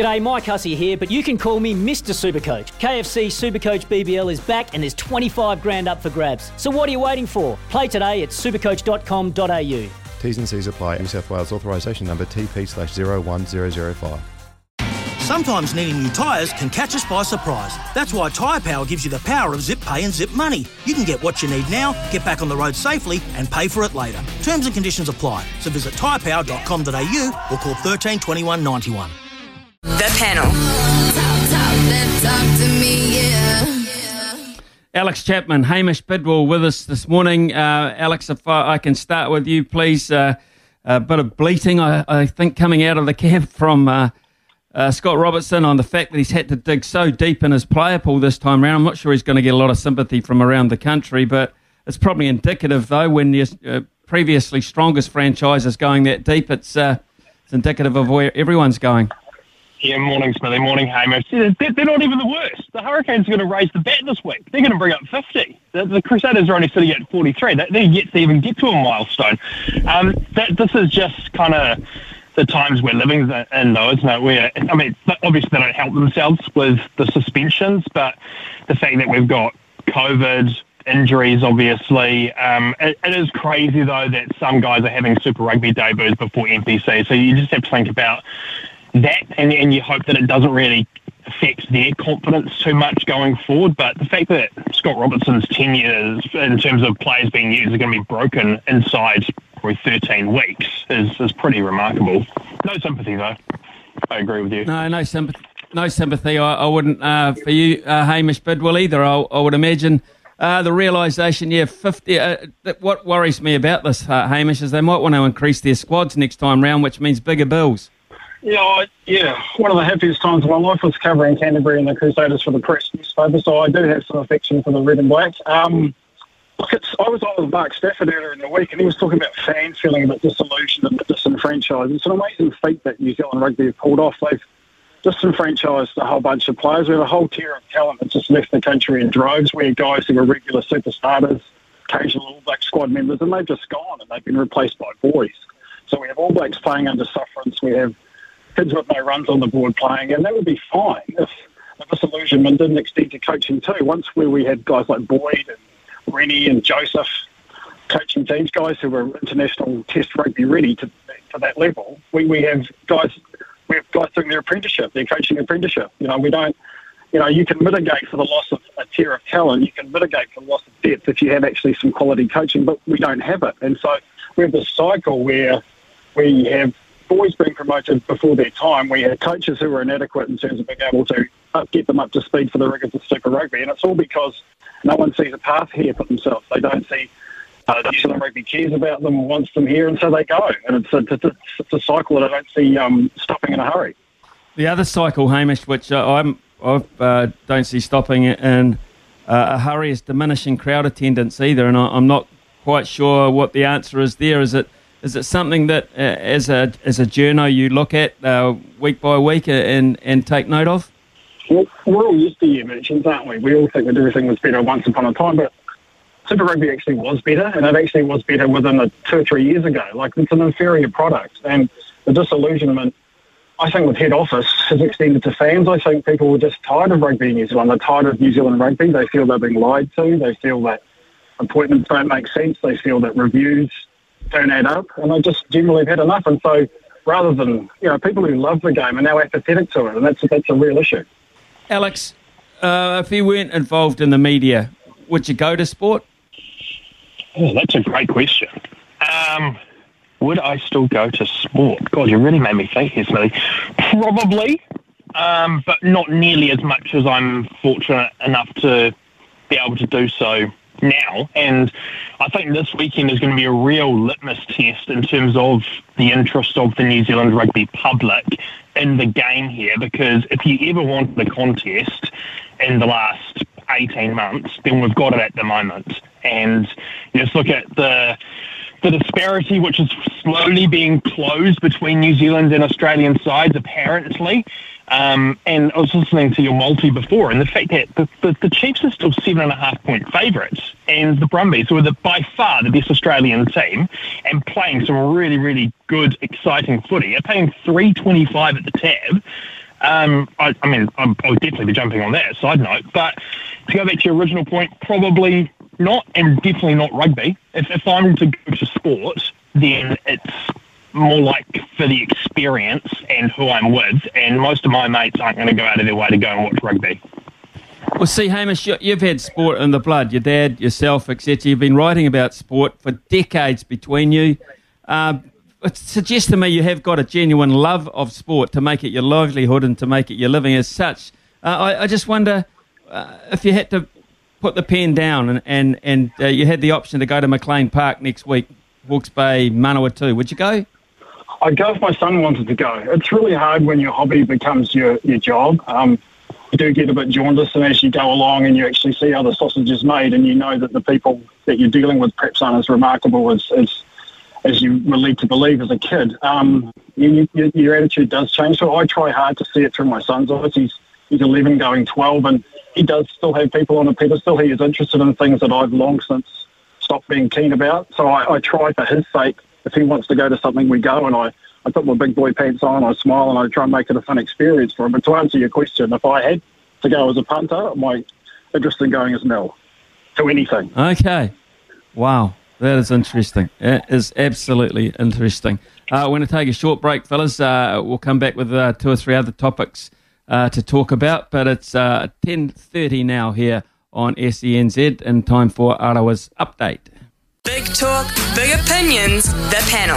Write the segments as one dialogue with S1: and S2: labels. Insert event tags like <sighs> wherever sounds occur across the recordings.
S1: G'day, Mike Hussey here, but you can call me Mr. Supercoach. KFC Supercoach BBL is back and there's 25 grand up for grabs. So what are you waiting for? Play today at supercoach.com.au.
S2: T's and C's apply. New South Wales authorisation number TP slash 01005.
S3: Sometimes needing new tyres can catch us by surprise. That's why Tyre Power gives you the power of zip pay and zip money. You can get what you need now, get back on the road safely, and pay for it later. Terms and conditions apply. So visit tyrepower.com.au or call 13 21 91.
S4: The panel.
S5: Alex Chapman, Hamish Bidwell with us this morning. Uh, Alex, if I, I, can start with you, please. Uh, a bit of bleating, I, I, think, coming out of the camp from uh, uh, Scott Robertson on the fact that he's had to dig so deep in his player pool this time around. I'm not sure he's going to get a lot of sympathy from around the country, but it's probably indicative, though, when your uh, previously strongest franchise is going that deep. It's uh, it's indicative of where everyone's going.
S6: Yeah, morning, Smithy. Morning, Hamish. They're, they're not even the worst. The Hurricanes are going to raise the bat this week. They're going to bring up 50. The, the Crusaders are only sitting at 43. They, they're yet to even get to a milestone. Um, that, this is just kind of the times we're living in, though, isn't it? Where, I mean, obviously they don't help themselves with the suspensions, but the fact that we've got COVID, injuries, obviously. Um, it, it is crazy, though, that some guys are having Super Rugby debuts before NPC. So you just have to think about that, and, and you hope that it doesn't really affect their confidence too much going forward. But the fact that Scott Robertson's tenure in terms of players being used are going to be broken inside probably 13 weeks is, is pretty remarkable. No sympathy, though. I agree with you.
S5: No, no sympathy. No sympathy. I, I wouldn't uh, for you, uh, Hamish Bidwell, either. I, I would imagine uh, the realisation, yeah, 50. Uh, what worries me about this, uh, Hamish, is they might want to increase their squads next time round, which means bigger bills.
S7: Yeah, yeah. One of the happiest times of my life was covering Canterbury and the Crusaders for the press newspaper, so I do have some affection for the red and black. Um, look, it's, I was on with Mark Stafford earlier in the week, and he was talking about fans feeling a bit disillusioned and disenfranchised. It's an amazing feat that New Zealand rugby have pulled off. They've disenfranchised a whole bunch of players. We have a whole tier of talent that just left the country in droves. We have guys who were regular superstars, occasional All Black squad members, and they've just gone and they've been replaced by boys. So we have All Blacks playing under sufferance. We have kids with no runs on the board playing, and that would be fine if the disillusionment didn't extend to coaching too. Once where we had guys like Boyd and Rennie and Joseph coaching teams, guys who were international test rugby ready to, to that level, we, we have guys we have guys doing their apprenticeship, their coaching apprenticeship. You know, we don't you know, you can mitigate for the loss of a tier of talent, you can mitigate for the loss of depth if you have actually some quality coaching, but we don't have it. And so we have this cycle where we have boys being promoted before their time. We had coaches who were inadequate in terms of being able to get them up to speed for the rigors of Super Rugby, and it's all because no one sees a path here for themselves. They don't see uh, New Zealand Rugby cares about them, wants them here, and so they go. And it's a, it's a, cycle that I don't see um, stopping in a hurry.
S5: The other cycle, Hamish, which uh, I'm, I uh, don't see stopping in uh, a hurry, is diminishing crowd attendance either, and I, am not quite sure what the answer is there. Is it is it something that, uh, as a as a journo, you look at uh, week by week and and take note of?
S7: Well, we're all used to year mentions, aren't we? We all think that everything was better once upon a time, but Super Rugby actually was better, and it actually was better within a two or three years ago. Like it's an inferior product, and the disillusionment, I think, with head office has extended to fans. I think people were just tired of rugby in New Zealand. They're tired of New Zealand rugby. They feel they're being lied to. They feel that appointments don't make sense. They feel that reviews don't add up, and they just generally have had enough. And so, rather than you know, people who love the game are now apathetic to it, and that's that's a real issue.
S5: Alex, uh, if you weren't involved in the media, would you go to sport?
S6: Oh, that's a great question. Um, would I still go to sport? God, you really made me think here, Smithy. Probably, um, but not nearly as much as I'm fortunate enough to be able to do so now. And I think this weekend is going to be a real litmus test in terms of the interest of the New Zealand rugby public in the game here. Because if you ever wanted the contest in the last 18 months, then we've got it at the moment. And just look at the the disparity which is slowly being closed between New Zealand and Australian sides, apparently. Um, and I was listening to your multi before, and the fact that the, the, the Chiefs are still seven and a half point favourites, and the Brumbies, who are the, by far the best Australian team, and playing some really, really good, exciting footy, are paying three twenty five at the tab. Um, I, I mean, i would definitely be jumping on that. Side note, but to go back to your original point, probably not, and definitely not rugby. If, if I'm to go to sport, then it's more like for the experience and who I'm with. And most of my mates aren't going to go out of their way to go and watch rugby.
S5: Well, see, Hamish, you've had sport in the blood. Your dad, yourself, etc. You've been writing about sport for decades between you. Uh, it suggests to me you have got a genuine love of sport to make it your livelihood and to make it your living as such. Uh, I, I, just wonder uh, if you had to put the pen down and and, and uh, you had the option to go to McLean Park next week, Hawke's Bay, Manawatu, would you go?
S7: I'd go if my son wanted to go. It's really hard when your hobby becomes your, your job. Um, you do get a bit jaundiced, and as you go along and you actually see how the sausage is made, and you know that the people that you're dealing with perhaps aren't as remarkable as, as, as you were led to believe as a kid, um, you, you, your attitude does change. So I try hard to see it through my son's eyes. He's, he's 11 going 12, and he does still have people on a pedestal. He is interested in things that I've long since stopped being keen about. So I, I try for his sake if he wants to go to something, we go. And I, I put my big boy pants on, I smile, and I try and make it a fun experience for him. But to answer your question, if I had to go as a punter, my interest in going is nil to anything.
S5: Okay. Wow. That is interesting. It is absolutely interesting. Uh, we're going to take a short break, fellas. Uh, we'll come back with uh, two or three other topics uh, to talk about, but it's 10.30 uh, now here on SENZ and time for Arawa's update.
S4: Big talk, big opinions, the panel.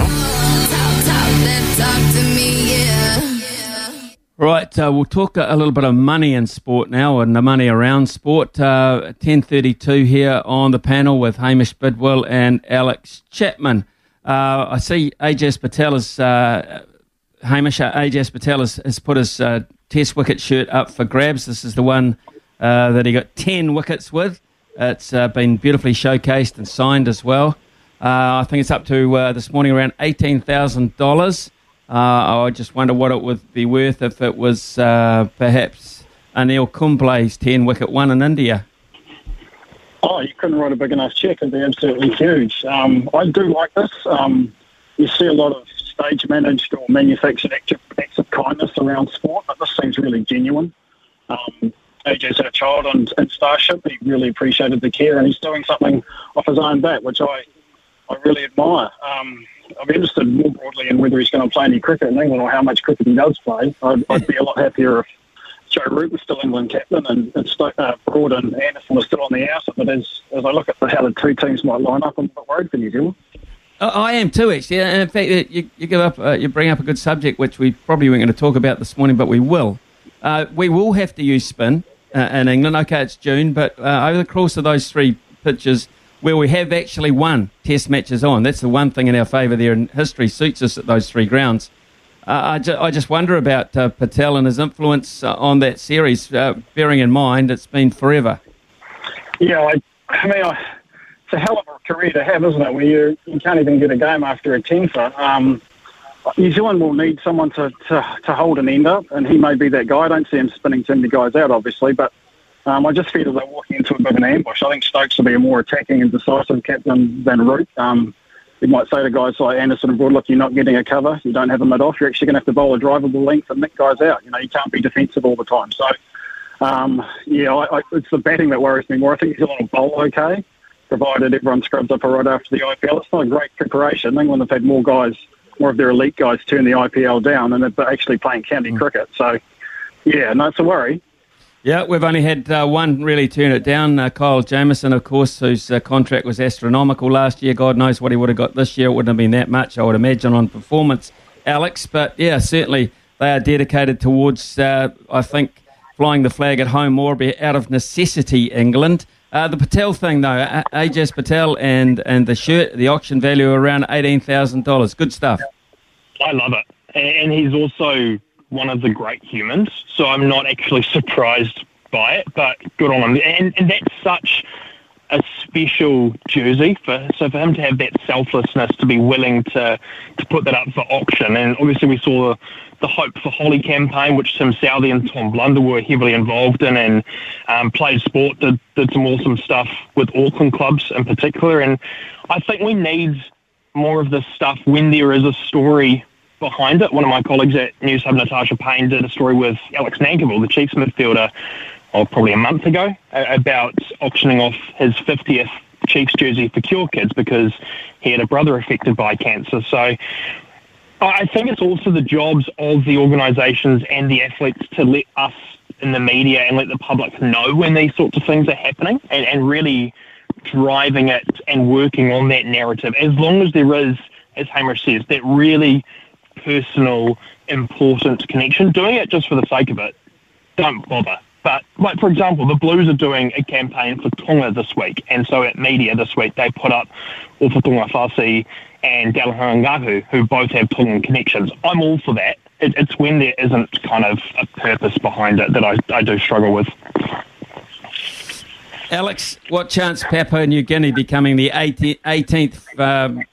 S5: Right, uh, we'll talk a, little bit of money in sport now, and the money around sport. Uh, Ten thirty-two here on the panel with Hamish Bidwell and Alex Chapman. Uh, I see Ajaz Patel is uh, Hamish. Uh, Ajaz Patel has, has put his uh, Test wicket shirt up for grabs. This is the one that he got ten wickets with. It's uh, been beautifully showcased and signed as well. Uh, I think it's up to uh, this morning around eighteen thousand dollars. Uh, I just wonder what it would be worth if it was perhaps Anil Kumble's ten wicket one in India.
S7: Oh, you couldn't write a big enough check. It'd be absolutely huge. Um, I do like this. Um, you see a lot of stage managed or manufactured acts of kindness around sport, but this seems really genuine. Um, Ajaz had a child on, in Starship. He really appreciated the care, and he's doing something off his own bat, which I, I really admire. Um, I'm interested more broadly in whether he's going to play any cricket in England or how much cricket he does play. I'd, I'd be a lot happier if Joe Root was still England captain and, and uh, Broad and Anderson were still on the outer. But as, as I look at how the two teams might line up, I'm a bit worried for New Zealand.
S5: I am too, actually. And in fact, you, you give up, uh, you bring up a good subject, which we probably weren't going to talk about this morning, but we will. Uh, we will have to use spin uh, in England. Okay, it's June, but uh, over the course of those three pitches where we have actually won test matches on, that's the one thing in our favour there, and history suits us at those three grounds. Uh, I, ju- I, just wonder about uh, Patel and his influence uh, on that series, bearing in mind it's been forever.
S7: Yeah, I, I mean, I, it's a hell of a career to have, isn't it? Where you, you can't even get a game after a tenfer. Um, New Zealand will need someone to, to, to hold an end up, and he may be that guy. I don't see him spinning too many guys out, obviously, but um, I just feel they're walking into a bit of an ambush. I think Stokes will be a more attacking and decisive captain than Root. Um, you might say to guys like Anderson and Broad, you're not getting a cover, you don't have a mid off, you're actually going to have to bowl a drivable length and nick guys out. You know, you can't be defensive all the time. So, um, yeah, I, I, it's the batting that worries me more. I think he's going to bowl okay, provided everyone scrubs up right after the IPL. It's not a great preparation. England have had more guys more of their elite guys turn the IPL down and they're actually playing county mm. cricket. So, yeah, no, it's a worry.
S5: Yeah, we've only had uh, one really turn it down. Uh, Kyle Jamieson, of course, whose uh, contract was astronomical last year. God knows what he would have got this year. It wouldn't have been that much, I would imagine, on performance, Alex. But yeah, certainly they are dedicated towards, uh, I think, flying the flag at home more out of necessity, England. Uh, the Patel thing, though, Ajaz Patel and, and the shirt, the auction value around $18,000. Good stuff.
S6: I love it. And he's also one of the great humans, so I'm not actually <laughs> surprised by it, but good on him. And, and that's such a special jersey for so for him to have that selflessness to be willing to to put that up for auction. And obviously we saw the, Hope for Holly campaign which Tim Southee and Tom Blundell were heavily involved in. And um, played sport did, did some awesome stuff with Auckland clubs in particular. And I think we need more of this stuff when there is a story behind it. One of my colleagues at News Hub, Natasha Payne, did a story with Alex Nankivell, the Chiefs midfielder, oh, probably a month ago, about auctioning off his 50th Chiefs jersey for Cure Kids because he had a brother affected by cancer. So I think it's also the jobs of the organisations and the athletes to let us in the media and let the public know when these sorts of things are happening and, and really driving it and working on that narrative. As long as there is, as Hamish says, that really personal, important connection, doing it just for the sake of it, don't bother. But, like, for example, the Blues are doing a campaign for Tonga this week. And so at media this week, they put up Ofa Tu'ungafasi and Dalahangahu, who both have Tongan connections. I'm all for that. It, it's when there isn't kind of a purpose behind it that I, I do struggle with.
S5: Alex, what chance Papua New Guinea becoming the 18th um,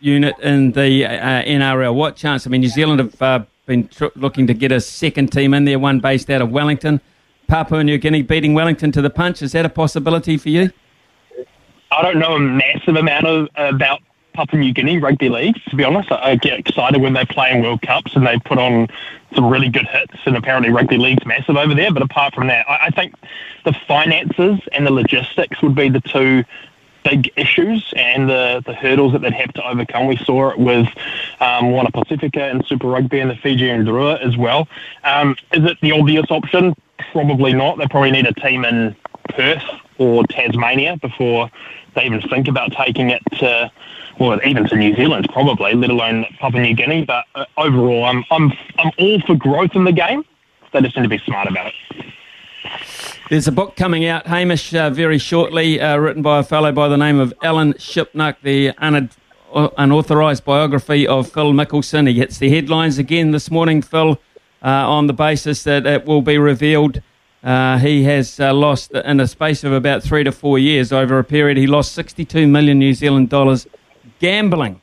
S5: unit in the uh, NRL? What chance? I mean, New Zealand have uh, been tr- looking to get a second team in there, one based out of Wellington. Papua New Guinea beating Wellington to the punch. Is that a possibility for you?
S6: I don't know a massive amount of, about Papua New Guinea rugby league. To be honest, I get excited when they play in World Cups and they put on some really good hits. And apparently, rugby league's massive over there. But apart from that, I, I think the finances and the logistics would be the two big issues and the, the hurdles that they'd have to overcome. We saw it with um, Moana Pacifica and Super Rugby and the Fijian Drua as well. Um, is it the obvious option? Probably not. They probably need a team in Perth or Tasmania before they even think about taking it to, well, even to New Zealand probably, let alone Papua New Guinea. But uh, overall, I'm, I'm, I'm all for growth in the game. They just need to be smart about it.
S5: There's a book coming out, Hamish, uh, very shortly, uh, written by a fellow by the name of Alan Shipnuck, the un- unauthorised biography of Phil Mickelson. He gets the headlines again this morning, Phil, uh, on the basis that it will be revealed. Uh, he has uh, lost, in a space of about three to four years, over a period, he lost 62 million New Zealand dollars gambling.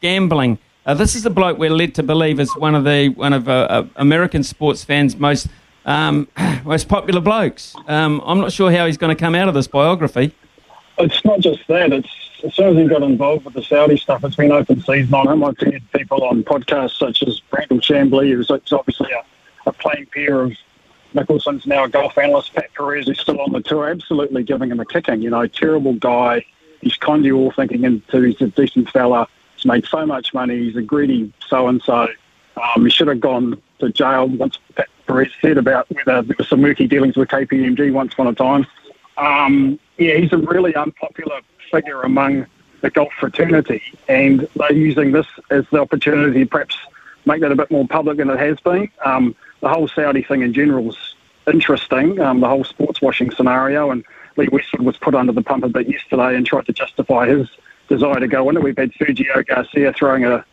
S5: Gambling. Uh, this is the bloke we're led to believe is one of the one of American sports fans' most um, <clears throat> most popular blokes. Um, I'm not sure how he's going to come out of this biography.
S7: It's not just that. It's as soon as he got involved with the Saudi stuff, it's been open season on him. I've heard people on podcasts such as Brandel Chamblee, who's obviously a, a playing peer of Mickelson's now a golf analyst. Pat Perez, who's still on the tour, absolutely giving him a kicking. You know, terrible guy. He's conned you all thinking into he's a decent fella. He's made so much money. He's a greedy so and so. he should have gone to jail once Pat Perez said about whether there were some murky dealings with KPMG once upon a time. Um, yeah, he's a really unpopular figure among the golf fraternity, and they're using this as the opportunity to perhaps make that a bit more public than it has been. Um, the whole Saudi thing in general is interesting, um, the whole sports washing scenario, and Lee Westwood was put under the pump a bit yesterday and tried to justify his desire to go in it. We've had Sergio Garcia throwing a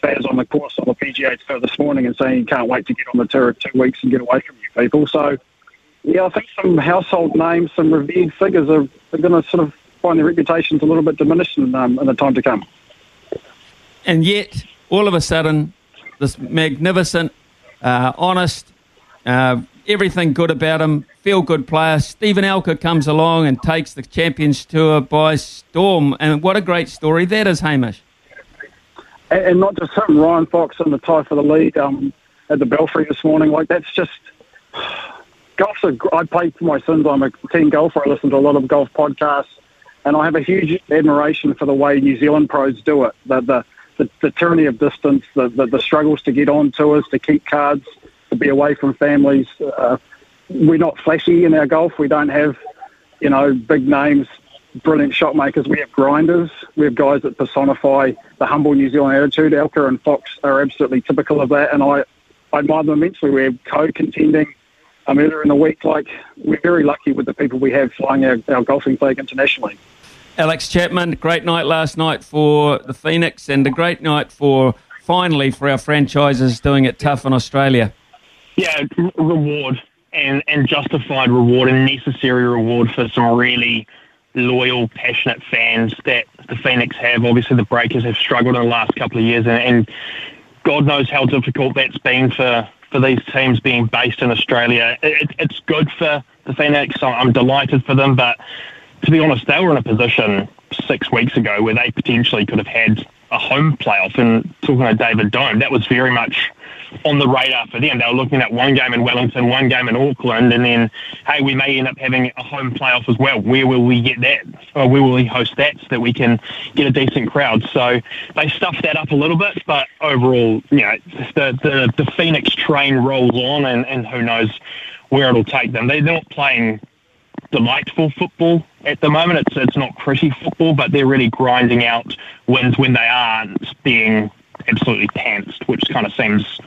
S7: Spaz on the course on the PGA Tour this morning and saying he can't wait to get on the tour in two weeks and get away from you people. So, yeah, I think some household names, some revered figures are, are going to sort of find their reputations a little bit diminished in, um, in the time to come.
S5: And yet, all of a sudden, this magnificent, uh, honest, uh, everything good about him, feel good player, Steven Alker comes along and takes the Champions Tour by storm. And what a great story that is, Hamish
S7: and, and not just him, Ryan Fox in the tie for the lead um, at the Belfry this morning. Like that's just <sighs> golf's. A, I play for my sins. I'm a team golfer. I listen to a lot of golf podcasts, and I have a huge admiration for the way New Zealand pros do it. The the the, the tyranny of distance, the, the, the struggles to get on tours, to keep cards, to be away from families. Uh, we're not flashy in our golf. We don't have, you know, big names brilliant shot makers. We have grinders. We have guys that personify the humble New Zealand attitude. Alker and Fox are absolutely typical of that, and I, I admire them immensely. We're co-contending um, earlier in the week. Like we're very lucky with the people we have flying our, our golfing flag internationally.
S5: Alex Chapman, great night last night for the Phoenix, and a great night for finally for our franchises doing it tough in Australia.
S6: Yeah, reward and, and justified reward and necessary reward for some really loyal, passionate fans that the Phoenix have. Obviously, the Breakers have struggled in the last couple of years, and, and God knows how difficult that's been for, for these teams being based in Australia. It, it's good for the Phoenix. I'm delighted for them, but to be honest, they were in a position six weeks ago where they potentially could have had a home playoff. And talking to David Dome, that was very much on the radar for them. They were looking at one game in Wellington, one game in Auckland, and then, hey, we may end up having a home playoff as well. Where will we get that? Or where will we host that so that we can get a decent crowd? So they stuffed that up a little bit, but overall, you know, the, the, the Phoenix train rolls on, and, and who knows where it'll take them. They, they're not playing delightful football at the moment. It's it's not pretty football, but they're really grinding out wins when they aren't being absolutely pantsed, which kind of seems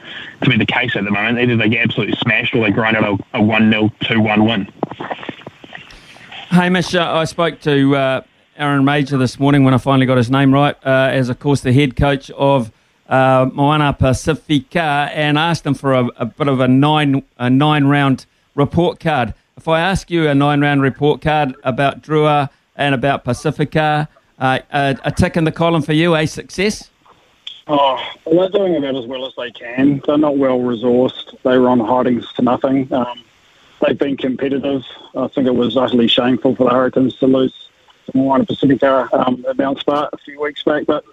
S6: to be the case at the moment. Either they get absolutely smashed or they grind out a, 1 0, 2 1 win.
S5: Hamish, uh, I spoke to uh, Aaron Mauger this morning when I finally got his name right, uh, as of course the head coach of uh, Moana Pacifica, and asked him for a, a bit of a nine a nine round report card. If I ask you a nine round report card about Drua and about Pacifica, uh, a, a tick in the column for you, a success?
S7: Oh, well, they're doing about as well as they can. They're not well resourced. They were on hidings to nothing. Um, they've been competitive. I think it was utterly shameful for the Hurricanes to lose to Moana Pacifica um, at Mount a few weeks back. But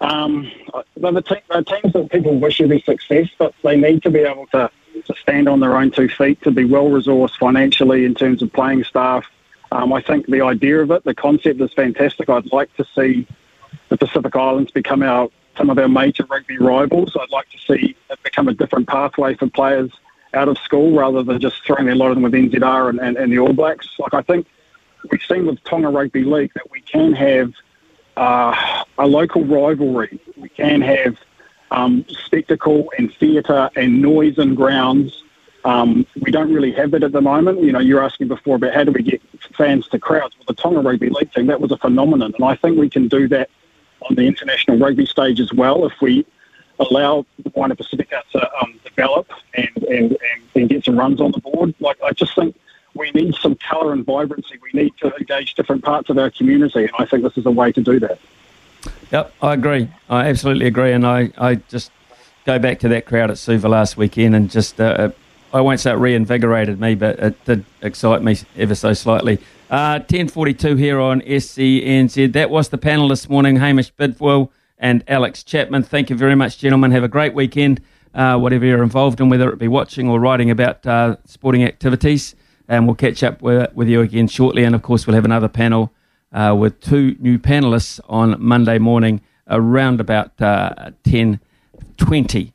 S7: um, they're, the they're teams that people wish be success, but they need to be able to, to stand on their own two feet, to be well resourced financially in terms of playing staff. Um, I think the idea of it, the concept is fantastic. I'd like to see the Pacific Islands become our some of our major rugby rivals. I'd like to see it become a different pathway for players out of school rather than just throwing a lot of them with NZR and, and, and the All Blacks. Like I think we've seen with Tonga Rugby League that we can have uh, a local rivalry. We can have um, spectacle and theatre and noise and grounds. Um, we don't really have that at the moment. You know, you're asking before about how do we get fans to crowds. Well, the Tonga Rugby League thing, that was a phenomenon. And I think we can do that on the international rugby stage as well if we allow the Moana Pacifica to um, develop and, and, and, and, get some runs on the board. Like I just think we need some colour and vibrancy. We need to engage different parts of our community, and I think this is a way to do that.
S5: Yep, I agree. I absolutely agree, and I, I just go back to that crowd at Suva last weekend, and just uh, I won't say it reinvigorated me, but it did excite me ever so slightly. Uh, 1042 here on SENZ. That was the panel this morning, Hamish Bidwell and Alex Chapman. Thank you very much, gentlemen. Have a great weekend, uh, whatever you're involved in, whether it be watching or writing about uh, sporting activities. And we'll catch up with, with, you again shortly. And of course, we'll have another panel uh, with two new panelists on Monday morning around about 1020.